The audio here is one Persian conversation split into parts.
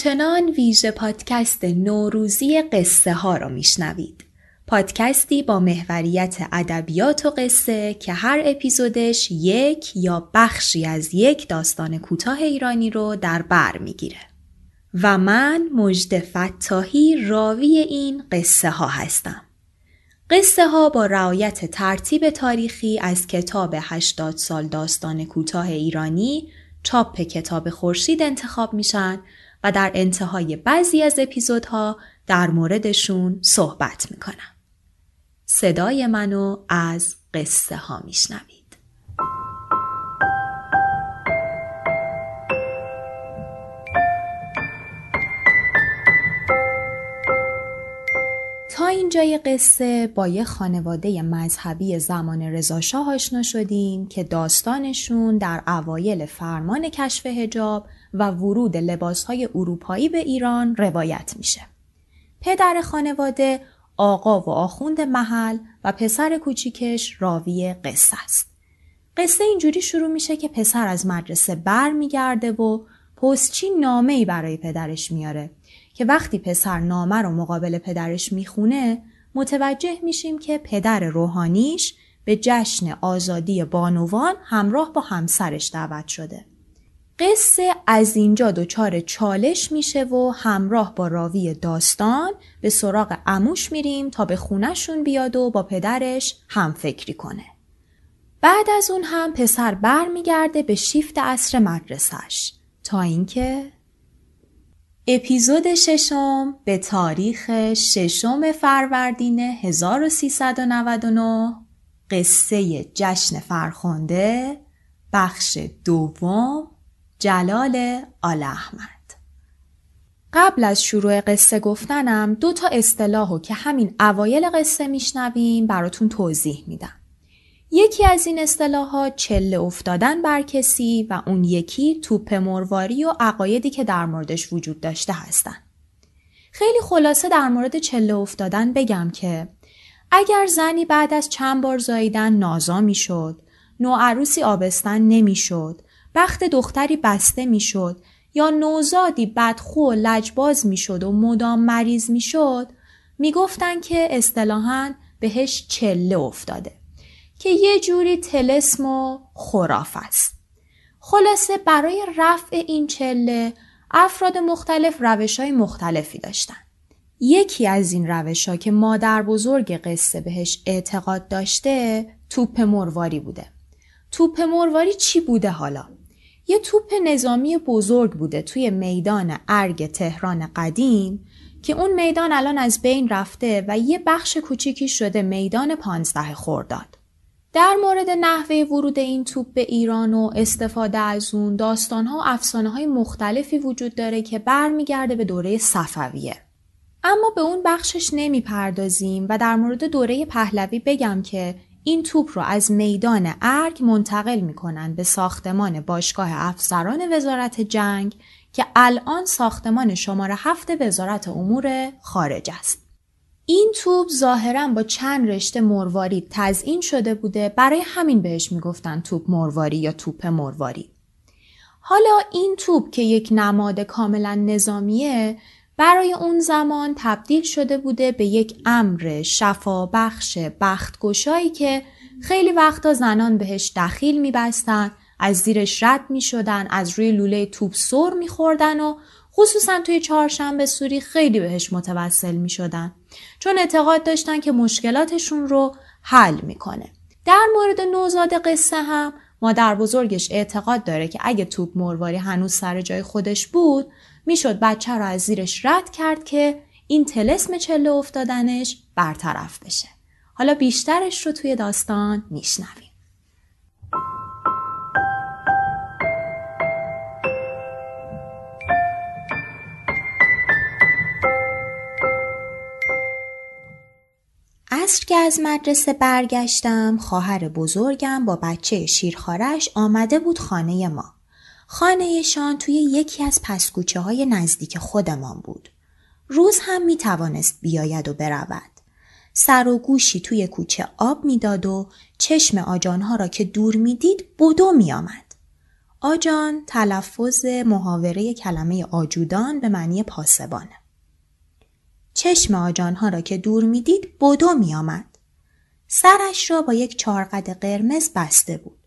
همچنان ویژه پادکست نوروزی قصه ها را میشنوید. پادکستی با محوریت ادبیات و قصه که هر اپیزودش یک یا بخشی از یک داستان کوتاه ایرانی رو در بر می‌گیره. و من مجد فتاحی راوی این قصه ها هستم. قصه ها با رعایت ترتیب تاریخی از کتاب 80 سال داستان کوتاه ایرانی چاپ کتاب خورشید انتخاب میشن و در انتهای بعضی از اپیزودها در موردشون صحبت می‌کنم. صدای منو از قصه ها میشنوید. تا اینجای قصه با یه خانواده مذهبی زمان رضاشاه آشنا شدیم که داستانشون در اوایل فرمان کشف هجاب و ورود لباسهای اروپایی به ایران روایت میشه. پدر خانواده آقا و آخوند محل و پسر کوچیکش راوی قصه است. قصه اینجوری شروع میشه که پسر از مدرسه بر میگرده و پستچی نامه ای برای پدرش میاره که وقتی پسر نامه رو مقابل پدرش می‌خونه متوجه میشیم که پدر روحانیش به جشن آزادی بانوان همراه با همسرش دعوت شده. قصه از اینجا دچار چالش میشه و همراه با راوی داستان به سراغ اموش میریم تا به خونشون بیاد و با پدرش هم فکری کنه. بعد از اون هم پسر بر میگرده به شیفت عصر مدرسش تا اینکه اپیزود ششم به تاریخ ششم فروردین 1399 قصه جشن فرخنده بخش دوم جلال آل احمد قبل از شروع قصه گفتنم دو تا اصطلاحو که همین اوایل قصه میشنویم براتون توضیح میدم. یکی از این اصطلاحات چله افتادن بر کسی و اون یکی توپ مرواری و عقایدی که در موردش وجود داشته هستن. خیلی خلاصه در مورد چله افتادن بگم که اگر زنی بعد از چند بار زاییدن نازا می‌شد، نوعروسی آبستن نمی‌شد، بخت دختری بسته می‌شد یا نوزادی بدخو و لجباز می‌شد و مدام مریض می‌شد می‌گفتن که اصطلاحا بهش چله افتاده که یه جوری تلسم و خراف است. خلاصه برای رفع این چله افراد مختلف روش های مختلفی داشتن. یکی از این روش ها که مادر بزرگ قصه بهش اعتقاد داشته توپ مرواری بوده. توپ مرواری چی بوده حالا؟ یه توپ نظامی بزرگ بوده توی میدان ارگ تهران قدیم که اون میدان الان از بین رفته و یه بخش کوچیکی شده میدان پانزده خورداد. در مورد نحوه ورود این توپ به ایران و استفاده از اون داستانها و افسانه های مختلفی وجود داره که برمیگرده به دوره صفویه. اما به اون بخشش نمی‌پردازیم و در مورد دوره پهلوی بگم که این توپ رو از میدان ارگ منتقل می‌کنن به ساختمان باشگاه افسران وزارت جنگ که الان ساختمان شماره هفت وزارت امور خارج است. این توپ ظاهرا با چند رشته مرواری تزئین شده بوده برای همین بهش می‌گفتن توپ مرواری یا توپ مرواری. حالا این توپ که یک نماد کاملا نظامیه برای اون زمان تبدیل شده بوده به یک امر شفا بخش بختگشایی که خیلی وقتا زنان بهش دخیل میبستن از زیرش رد می شدن از روی لوله توپ سر می خوردن و خصوصا توی چهارشنبه سوری خیلی بهش متوسل می شدن چون اعتقاد داشتن که مشکلاتشون رو حل می‌کنه. در مورد نوزاد قصه هم مادر بزرگش اعتقاد داره که اگه توپ مرواری هنوز سر جای خودش بود می‌شد بچه را از زیرش رد کرد که این تلسم چله افتادنش برطرف بشه. حالا بیشترش رو توی داستان میشنویم. عصر که از مدرسه برگشتم خواهر بزرگم با بچه شیرخارش آمده بود خانه ما خانهشان توی یکی از پسکوچه های نزدیک خودمان بود. روز هم می توانست بیاید و برود. سر و گوشی توی کوچه آب می‌داد و چشم آجانها را که دور می‌دید بدو می آمد. آجان تلفظ محاوره کلمه آجودان به معنی پاسبانه. چشم آجانها را که دور می‌دید بدو می آمد. سرش را با یک چارقد قرمز بسته بود.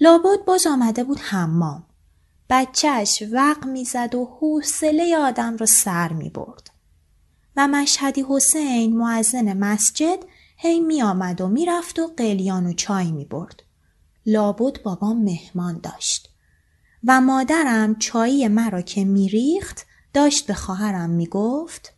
لابد باز آمده بود حمام. بچهش وق می‌زد و حوصله آدم را سر می برد. و مشهدی حسین معزن مسجد هی می آمد و می رفت و قلیان و چای می برد. لابد بابام مهمان داشت. و مادرم چایی مرا که میریخت داشت به خواهرم می‌گفت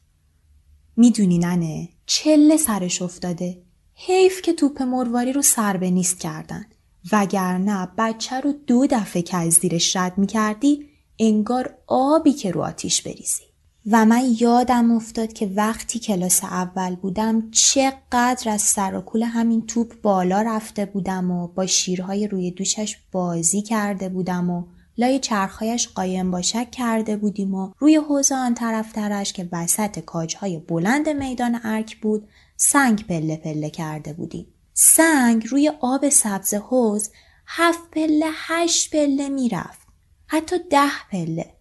می‌دونی ننه چله سرش افتاده حیف که توپ مرواری رو سر به نیست کردن وگرنه بچه رو دو دفعه که از زیرش رد می‌کردی انگار آبی که رو آتیش بریزی و من یادم افتاد که وقتی کلاس اول بودم چقدر از سر و کول همین توپ بالا رفته بودم و با شیرهای روی دوشش بازی کرده بودم و لای چرخهایش قایم باشک کرده بودیم و روی حوزه آن طرفترش که وسط کاجهای بلند میدان ارک بود سنگ پله پله کرده بودیم. سنگ روی آب سبز حوز هفت پله هشت پله می‌رفت. حتی ده پله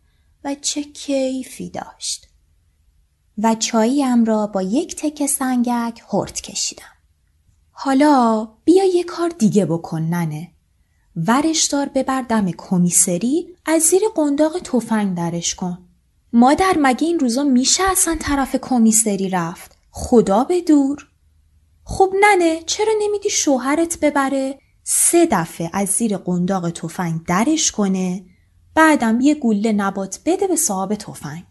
و چه کیفی داشت. و چاییم را با یک تکه سنگک هرت کشیدم. حالا بیا یه کار دیگه بکن ننه. ورش دار ببر دم کمیسری از زیر قنداق تفنگ درش کن. مادر مگه این روزا میشه اصلا طرف کمیسری رفت؟ خدا به دور. خب ننه چرا نمیدی شوهرت ببره؟ سه دفعه از زیر قنداق تفنگ درش کنه بعدم یه گوله نبات بده به صاحب تفنگ.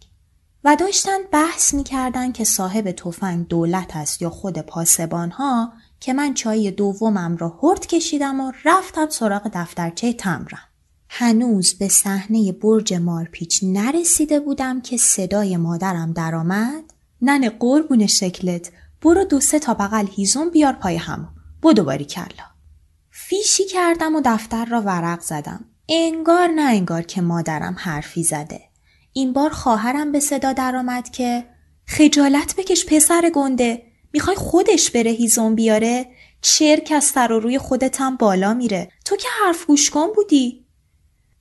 و داشتن بحث می‌کردن که صاحب تفنگ دولت است یا خود پاسبان ها که من چای دومم را هرد کشیدم و رفتم سراغ دفترچه تمرم. هنوز به صحنه برج مارپیچ نرسیده بودم که صدای مادرم درآمد ننه قربون شکلت برو دو سه تا بغل هیزم بیار پای هم بدو باری کلا. فیشی کردم و دفتر را ورق زدم. انگار نه انگار که مادرم حرفی زده. این بار خواهرم به صدا درآمد که خجالت بکش پسر گنده. می‌خوای خودش بره هیزم بیاره؟ چرک از سر و روی خودتم بالا میره. تو که حرف گوش کن بودی.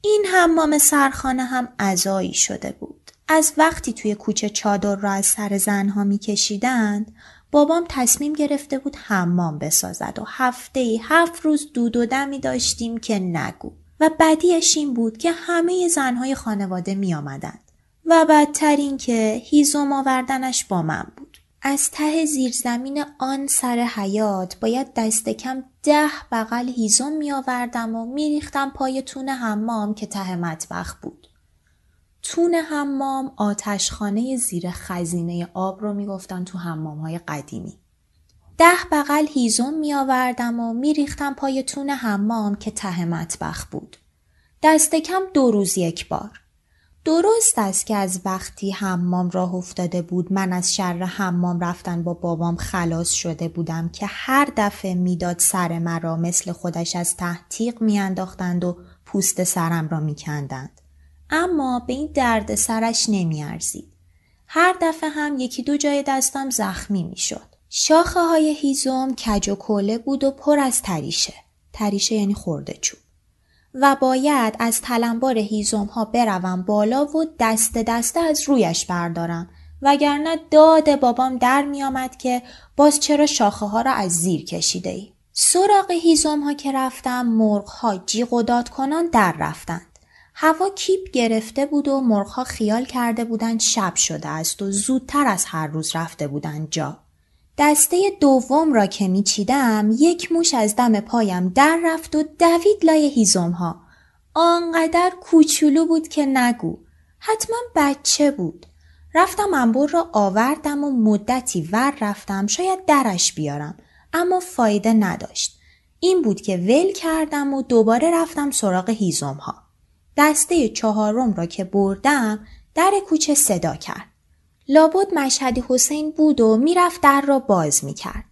این حمام سرخانه هم ازایی شده بود. از وقتی توی کوچه چادر را از سر زنها میکشیدند بابام تصمیم گرفته بود حمام بسازد و هفته ای هفت روز دود و دمی داشتیم که نگو و بدیش این بود که همه زنهای خانواده می آمدند و بدتر این که هیزم آوردنش با من بود. از ته زیرزمین آن سر حیات باید دست کم ده بغل هیزم می آوردم و می ریختم پای تون حمام که ته مطبخ بود. تون حمام آتشخانه زیر خزینه آب رو می‌گفتن تو حمام های قدیمی. ده بغل هیزم می آوردم و می ریختم پای تون حمام که ته مطبخ بود. دست کم دو روز یک بار. درست است که از وقتی حمام راه افتاده بود من از شر حمام رفتن با بابام خلاص شده بودم که هر دفعه می‌داد سر مرا مثل خودش از تحتیق میانداختند و پوست سرم را میکندند. اما به این درد سرش نمیارزید. هر دفعه هم یکی دو جای دستم زخمی می‌شد. شاخه های هیزم کج و کوله بود و پر از تریشه. تریشه یعنی خورده چوب. و باید از تلمبار هیزم ها بروم بالا و دست دسته از رویش بردارم وگرنه داد بابام در می آمد که باز چرا شاخه ها را از زیر کشیده ای. سراغ هیزم ها که رفتم مرغ ها جیغ و داد کنان در رفتند. هوا کیپ گرفته بود و مرغ ها خیال کرده بودند شب شده است و زودتر از هر روز رفته بودند جا. دسته دوم را که میچیدم یک موش از دم پایم در رفت و دوید لای هیزم ها. آنقدر کوچولو بود که نگو. حتما بچه بود. رفتم انبر را آوردم و مدتی ور رفتم شاید درش بیارم اما فایده نداشت. این بود که ول کردم و دوباره رفتم سراغ هیزم ها. دسته چهارم را که بردم در کوچه صدا کرد. لابد مشهدی حسین بود و می‌رفت در را باز می‌کرد.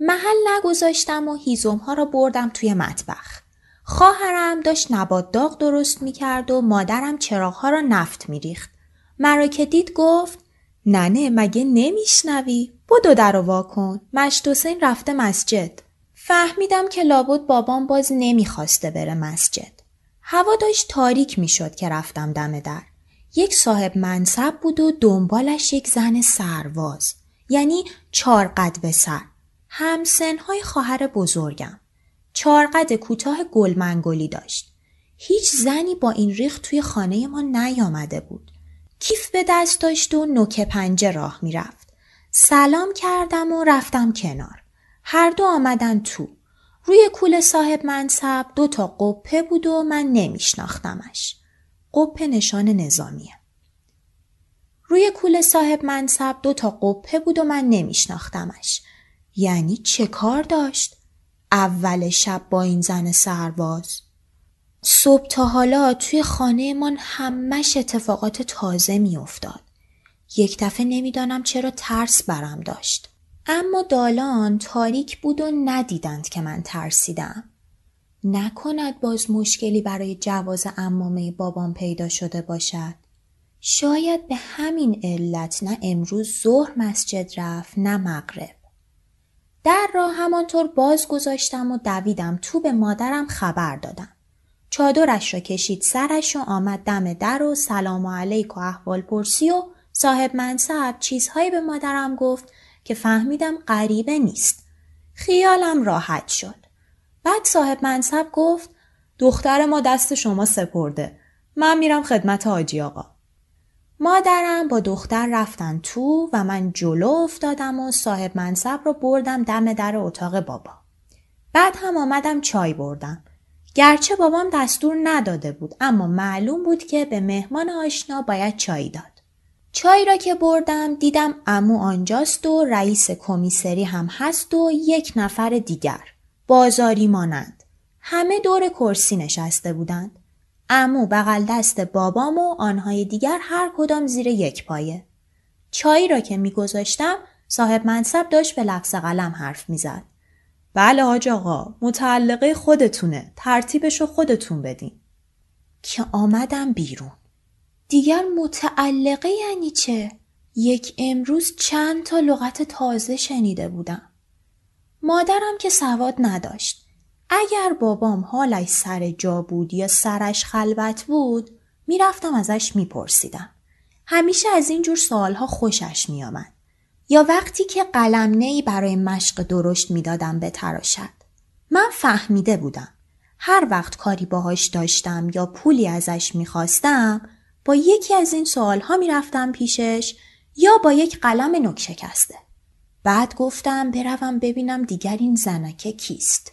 محل نگذاشتم و هیزم ها را بردم توی مطبخ. خواهرم داشت نبات داغ درست می کرد و مادرم چراغ ها را نفت می ریخت. مرا که دید گفت ننه مگه نمیشنوی؟ بدو در وا کن. مشت حسین رفته مسجد. فهمیدم که لابد بابام باز نمی‌خواسته بره مسجد. هوا داشت تاریک می‌شد که رفتم دم در. یک صاحب منصب بود و دنبالش یک زن سرواز. یعنی چار قد به سر. همسنهای خواهر بزرگم. چار قد کوتاه گلمنگلی داشت. هیچ زنی با این ریخت توی خانه ما نیامده بود. کیف به دست داشت و نوک پنجه راه می‌رفت. سلام کردم و رفتم کنار. هر دو آمدن تو. روی کول صاحب منصب دو تا قپه بود و من نمیشناختمش. قپه نشان نظامیه. روی کول صاحب منصب دو تا قپه بود و من نمیشناختمش. یعنی چه کار داشت؟ اول شب با این زن سرباز. صبح تا حالا توی خانه من همش اتفاقات تازه میافتاد. یک دفعه نمی‌دانم چرا ترس برم داشت. اما دالان تاریک بود و ندیدند که من ترسیدم. نکند باز مشکلی برای جواز امامه بابام پیدا شده باشد. شاید به همین علت نه امروز ظهر مسجد رفت نه مغرب. در را همانطور باز گذاشتم و دویدم تو به مادرم خبر دادم. چادرش را کشید سرش و آمد دم در و سلام علیک و احوال پرسی و صاحب منصب چیزهایی به مادرم گفت که فهمیدم غریبه نیست. خیالم راحت شد. بعد صاحب منصب گفت دختر ما دست شما سپرده. من میرم خدمت آجی آقا. مادرم با دختر رفتن تو و من جلو افتادم و صاحب منصب رو بردم دم در اتاق بابا. بعد هم آمدم چای بردم. گرچه بابام دستور نداده بود اما معلوم بود که به مهمان آشنا باید چای داد. چای را که بردم دیدم امو آنجاست و رئیس کمیسری هم هست و یک نفر دیگر. بازاری مانند. همه دور کرسی نشسته بودند. امو بغل دست بابام و آنهای دیگر هر کدام زیر یک پایه. چای را که میگذاشتم صاحب منصب داشت به لفظ قلم حرف می‌زد. بله حاج آقا متعلقه خودتونه ترتیبش رو خودتون بدین. که آمدم بیرون. دیگر متعلقه یعنی چه؟ یک امروز چند تا لغت تازه شنیده بودم. مادرم که سواد نداشت. اگر بابام حالش سر جا بود یا سرش خلوت بود می‌رفتم ازش میپرسیدم. همیشه از این جور سوالها خوشش میآمد. یا وقتی که قلم نی برای مشق درشت می‌دادم به تراشد. من فهمیده بودم. هر وقت کاری باهاش داشتم یا پولی ازش می‌خواستم با یکی از این سوال ها می رفتم پیشش یا با یک قلم نک شکسته. بعد گفتم بروم ببینم دیگر این زنکه کیست.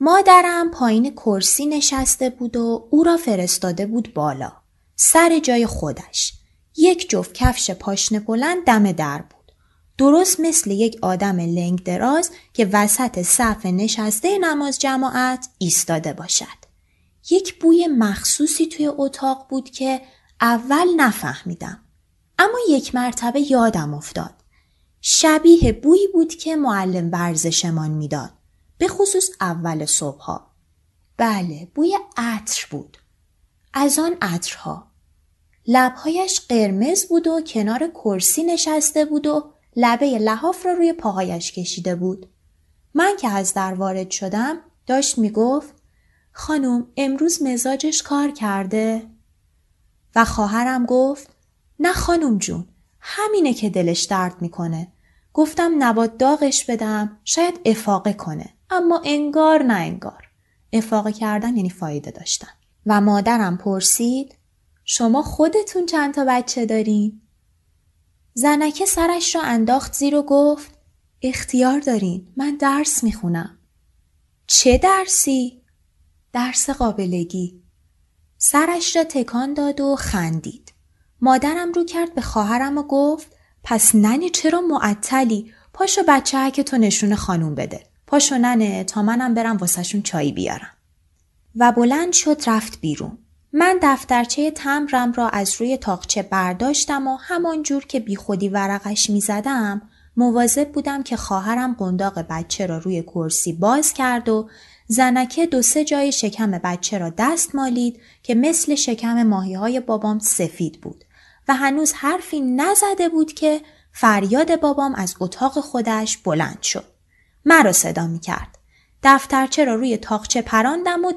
مادرم پایین کرسی نشسته بود و او را فرستاده بود بالا. سر جای خودش. یک جفت کفش پاشنه بلند دم در بود. درست مثل یک آدم لنگ دراز که وسط صف نشسته نماز جماعت ایستاده باشد. یک بوی مخصوصی توی اتاق بود که اول نفهمیدم. اما یک مرتبه یادم افتاد. شبیه بویی بود که معلم ورزشمان می‌داد. به خصوص اول صبحها. بله بوی عطر بود. از آن عطرها. لبهایش قرمز بود و کنار کرسی نشسته بود و لبه لحاف را روی پاهایش کشیده بود. من که از در وارد شدم داشت می‌گفت خانم امروز مزاجش کار کرده؟ و خواهرم گفت نه خانم جون همینه که دلش درد می‌کنه. گفتم نبات داغش بدم شاید افاقه کنه اما انگار نه انگار. افاقه کردن یعنی فایده داشتن. و مادرم پرسید شما خودتون چند تا بچه دارین؟ زنکه سرش را انداخت زیر و گفت اختیار دارین من درس می‌خونم. چه درسی؟ درس قابلگی. سرش را تکان داد و خندید. مادرم رو کرد به خواهرم و گفت پس ننی چرا معطلی؟ پاشو بچه که تو نشون خانوم بده. پاشو ننه تا منم برم واسهشون چایی بیارم. و بلند شد رفت بیرون. من دفترچه تمرم را از روی تاقچه برداشتم و همان جور که بیخودی ورقش می‌زدم مواظب بودم که خواهرم قنداق بچه را روی کرسی باز کرد و زنکه دو سه جای شکم بچه را دست مالید که مثل شکم ماهی های بابام سفید بود و هنوز حرفی نزده بود که فریاد بابام از اتاق خودش بلند شد. مرا صدا می کرد. دفترچه را روی تاقچه پراندم و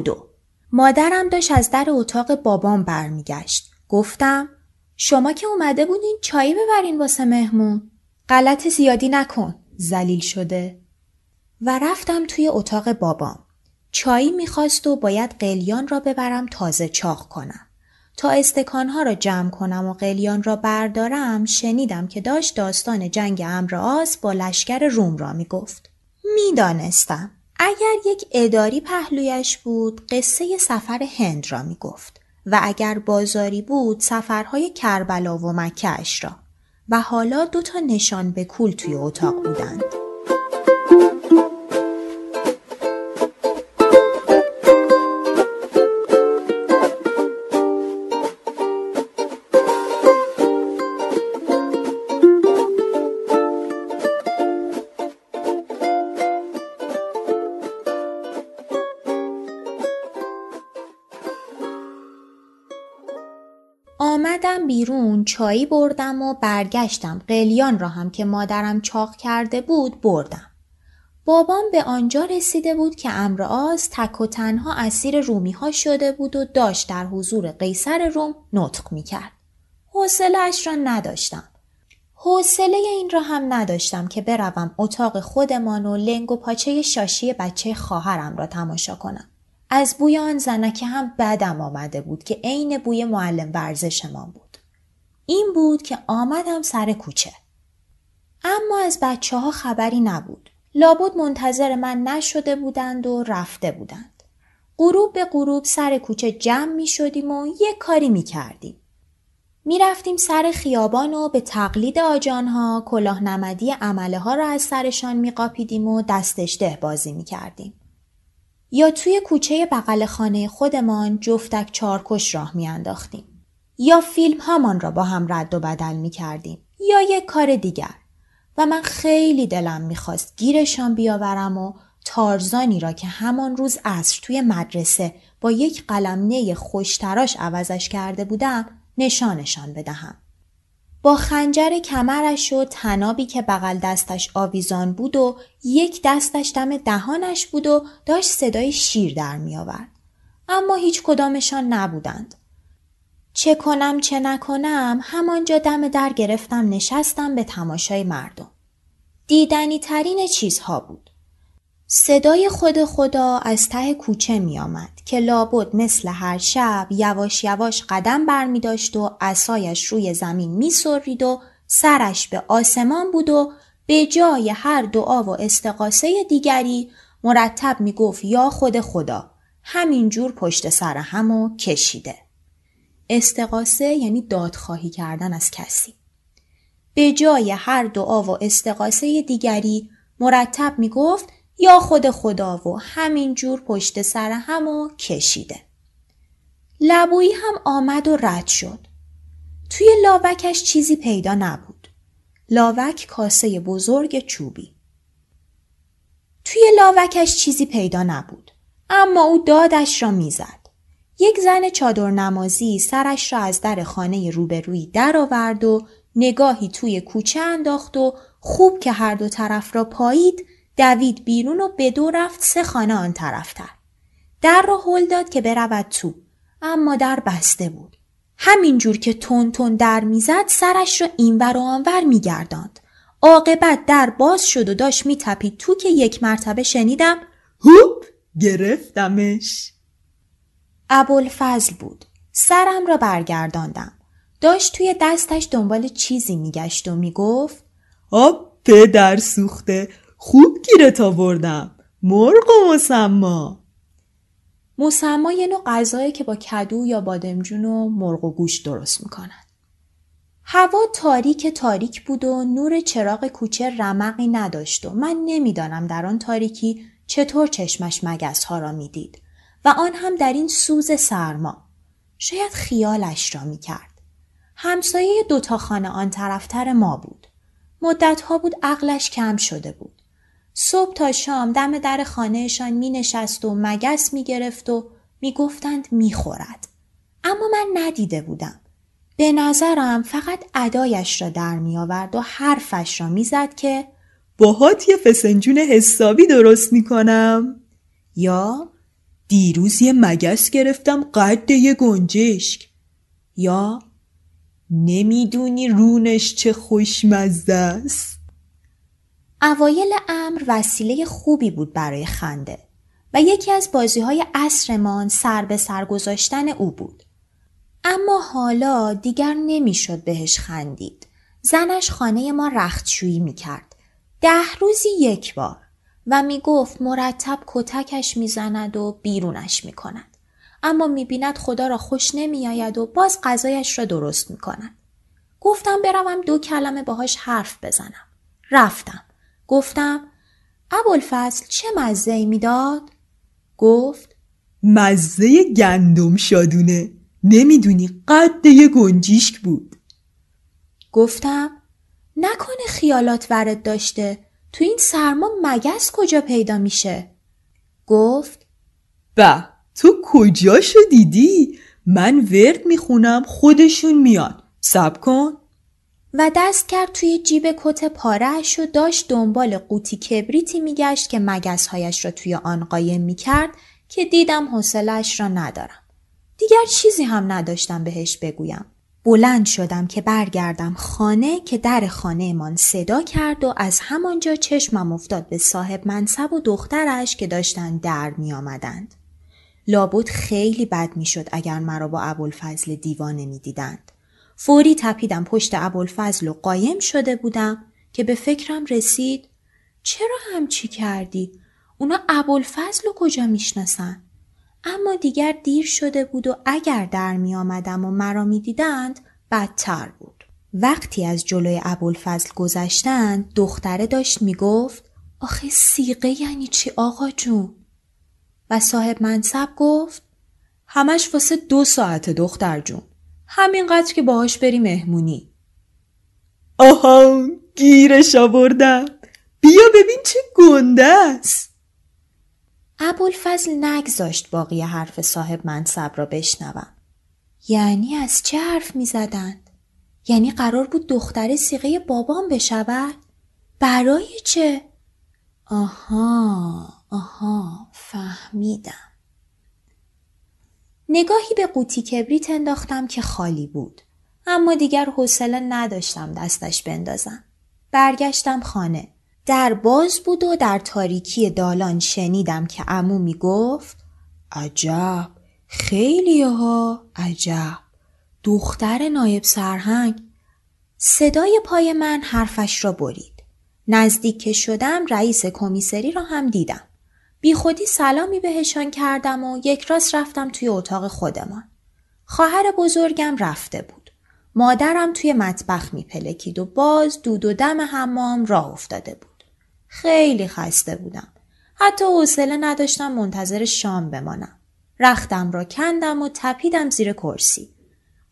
دو. مادرم داشت از در اتاق بابام برمیگشت. گفتم شما که اومده بودین چایی ببرین واسه مهمون. غلط زیادی نکن. زلیل شده. و رفتم توی اتاق بابام. چایی می‌خواست و باید قلیان را ببرم تازه چاق کنم. تا استکانها را جمع کنم و قلیان را بردارم شنیدم که داشت داستان جنگ امر آس با لشکر روم را می‌گفت. می‌دانستم اگر یک اداری پهلویش بود قصه سفر هند را می‌گفت و اگر بازاری بود سفرهای کربلا و مکهش را و حالا دو تا نشان به کول توی اتاق بودند. بیرون چایی بردم و برگشتم قلیان را هم که مادرم چاق کرده بود بردم. بابام به آنجا رسیده بود که آز تک و تنها اسیر رومی ها شده بود و داشت در حضور قیصر روم نطق می کرد. حوصلهاش را نداشتم. حوصله این را هم نداشتم که بروم اتاق خودمان و لنگ و پاچه شاشی بچه خواهرم را تماشا کنم. از بوی آن زنکه هم بدم آمده بود که عین بوی معلم ورزشمان بود. این بود که آمدم سر کوچه. اما از بچه ها خبری نبود. لابد منتظر من نشده بودند و رفته بودند. غروب به غروب سر کوچه جمع می شدیم و یک کاری می کردیم. می رفتیم سر خیابان و به تقلید آجانها کلاه نمدی عمله ها را از سرشان می قاپیدیم و دستشته بازی می کردیم. یا توی کوچه بغل خانه خودمان جفتک چارکش راه میانداختیم. یا فیلم هامان را با هم رد و بدل می کردیم. یا یک کار دیگر. و من خیلی دلم می‌خواست گیرشان بیاورم و تارزانی را که همان روز عصر توی مدرسه با یک قلمنه خوشتراش عوضش کرده بودم نشانشان بدهم. با خنجر کمرش و تنابی که بغل دستش آویزان بود و یک دستش دم دهانش بود و داشت صدای شیر در می آورد. اما هیچ کدامشان نبودند. چه کنم چه نکنم همانجا دم در گرفتم نشستم به تماشای مردم. دیدنی ترین چیزها بود. صدای خود خدا از ته کوچه می آمد که لابد مثل هر شب یواش یواش قدم بر می داشت و اسایش روی زمین می سرید و سرش به آسمان بود و به جای هر دعا و استقاسه دیگری مرتب می گفت یا خود خدا همینجور پشت سر همو کشیده. استقاسه یعنی دادخواهی کردن از کسی. به جای هر دعا و استقاسه دیگری مرتب می گفت یا خود خدا و همین جور پشت سر هم کشیده. لبویی هم آمد و رد شد. توی لاوکش چیزی پیدا نبود. لاوک کاسه بزرگ چوبی. توی لاوکش چیزی پیدا نبود. اما او دادش را می‌زد. یک زن چادر نمازی سرش را از در خانه روبرویی درآورد و نگاهی توی کوچه انداخت و خوب که هر دو طرف را پایید دوید بیرون و به دو رفت سه خانه آن طرفتر. در را هل داد که برود تو اما در بسته بود. همینجور که تون تون در می‌زد سرش را اینور و آنور میگرداند. عاقبت در باز شد و داشت میتپید تو که یک مرتبه شنیدم هوپ گرفتمش. ابوالفضل بود. سرم را برگرداندم. داشت توی دستش دنبال چیزی میگشت و می‌گفت آب پدر سوخته خوب گیرت آوردم مرغ و مسما مسما یه نوع غذایی که با کدو یا بادمجون و مرغ و گوش درست می‌کنن هوا تاریک تاریک بود و نور چراغ کوچه رمقی نداشت و من نمی‌دانم در آن تاریکی چطور چشمش مگس ها را می‌دید و آن هم در این سوز سرما شاید خیالش را می‌کرد همسایه دوتا خانه آن طرفتر ما بود مدتها بود عقلش کم شده بود. صبح تا شام دم در خانهشان می نشست و مگس می گرفت و می گفتند می خورد. اما من ندیده بودم. به نظرم فقط ادایش را در می آورد و حرفش را می زد که باهات یه فسنجون حسابی درست می کنم. یا دیروز یه مگس گرفتم قد یه گنجشک. یا نمی‌دونی رونش چه خوشمزه است. اوایل امر وسیله خوبی بود برای خنده و یکی از بازی های عصرمان سر به سر گذاشتن او بود. اما حالا دیگر نمی‌شد بهش خندید. زنش خانه ما رختشویی می کرد. ده روزی یک بار و می گفت مرتب کتکش می‌زند و بیرونش می کند. اما می بیند خدا را خوش نمی آید و باز غذایش را درست می کند. گفتم بروم دو کلمه باهاش حرف بزنم. رفتم. گفتم ابوالفضل چه مزه می‌داد؟ گفت مزه گندم شادونه نمی‌دونی قد یه گنجیشک بود گفتم نکنه خیالات ورد داشته تو این سرما مگس کجا پیدا میشه؟ گفت به تو کجاشو دیدی؟ من ورد می‌خونم خودشون میان سب کن و دست کرد توی جیب کت پارهش و داشت دنبال قوطی کبریتی میگشت که مگسهایش را توی آن قایم می‌کرد که دیدم حوصلش را ندارم. دیگر چیزی هم نداشتم بهش بگویم. بلند شدم که برگردم خانه که در خانه من صدا کرد و از همانجا چشمم افتاد به صاحب منصب و دخترش که داشتن در می آمدند. لابد خیلی بد می شد اگر مرا با ابوالفضل دیوانه می دیدند. فوری تپیدم پشت ابوالفضل و قایم شده بودم که به فکرم رسید چرا همچی کردی؟ اونا ابوالفضل رو کجا می‌شناسن؟ اما دیگر دیر شده بود و اگر در می آمدم و مرا می دیدند بدتر بود. وقتی از جلوی ابوالفضل گذشتند دختره داشت می گفت آخه سیقه یعنی چی آقا جون؟ و صاحب منصب گفت همش واسه دو ساعت دختر جون. همینقدر که باهاش بری مهمونی. آها گیرش آوردم. بیا ببین چه گنده است. ابوالفضل نگذاشت باقی حرف صاحب منصب را بشنوم. یعنی از چه حرف می زدند؟ یعنی قرار بود دختر سیغه بابام بشود؟ برای چه؟ آها آها فهمیدم. نگاهی به قوطی کبریت انداختم که خالی بود. اما دیگر حوصله نداشتم دستش بندازم. برگشتم خانه. در باز بود و در تاریکی دالان شنیدم که امو می گفت عجب خیلی ها عجب. دختر نایب سرهنگ صدای پای من حرفش را برید. نزدیک که شدم رئیس کمیسری را هم دیدم. بی خودی سلامی بهشان کردم و یک راست رفتم توی اتاق خودمان. خواهر بزرگم رفته بود. مادرم توی مطبخ میپلکید و باز دود و دم حمام راه افتاده بود. خیلی خسته بودم. حتی حوصله نداشتم منتظر شام بمانم. رختم را کندم و تپیدم زیر کرسی.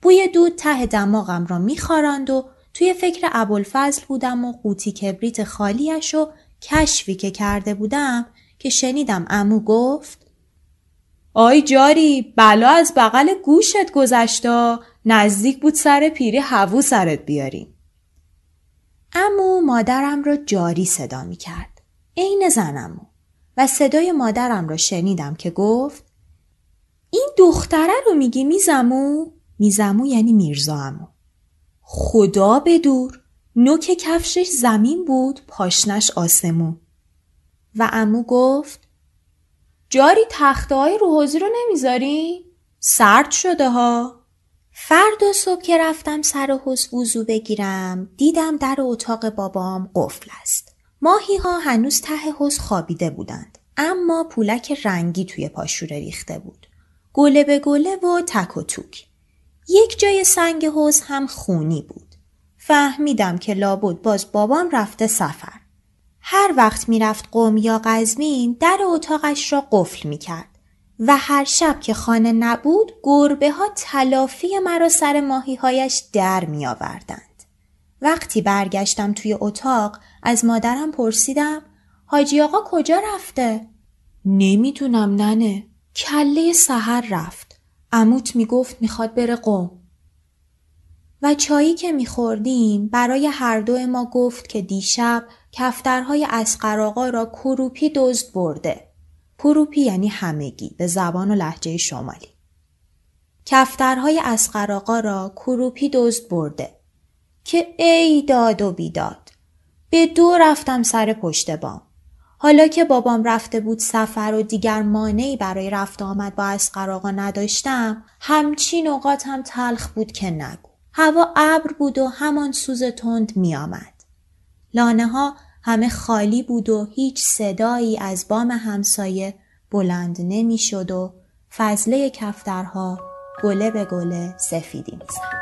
بوی دود ته دماغم را میخاراند و توی فکر ابوالفضل بودم و قوطی کبریت خالیش و کشفی که کرده بودم که شنیدم امو گفت آی جاری بلا از بغل گوشت گذشتا نزدیک بود سر پیری هوو سرت بیاریم. امو مادرم را جاری صدا می کرد. عین زنمو. و صدای مادرم را شنیدم که گفت این دختره رو میگی میزمو؟ میزمو یعنی میرزا امو. خدا بدور نوک کفشش زمین بود پاشنش آسمون. و امو گفت جاری تخته های رو حوزی رو نمی‌ذاری؟ سرد شده ها. فردا صبح که رفتم سر حس وضو بگیرم دیدم در اتاق بابام قفل است. ماهی ها هنوز ته حس خوابیده بودند اما پولک رنگی توی پاشوره ریخته بود. گله به گله و تک و توک. یک جای سنگ حوز هم خونی بود. فهمیدم که لابد باز بابام رفته سفر. هر وقت می‌رفت قوم یا قزمین در اتاقش را قفل می‌کرد. و هر شب که خانه نبود گربه ها تلافی مرا سر ماهی هایش در می آوردند. وقتی برگشتم توی اتاق از مادرم پرسیدم حاجی آقا کجا رفته؟ نمی‌دونم ننه کله سحر رفت عموت می‌گفت می‌خواد بره قوم و چایی که میخوردیم برای هر دو ما گفت که دیشب کفترهای اسقر را کروپی دزد برده. کروپی یعنی همگی به زبان و لحجه شمالی. کفترهای اسقر را کروپی دزد برده. که ای داد و بیداد. به دو رفتم سر پشت بام. حالا که بابام رفته بود سفر و دیگر مانعی برای رفت آمد با اسقر نداشتم همچین اوقات هم تلخ بود که نگو. هوا ابر بود و همان سوز تند می آمد. لانه ها همه خالی بود و هیچ صدایی از بام همسایه بلند نمی شد و فضله کفترها گله به گله سفیدی می زد.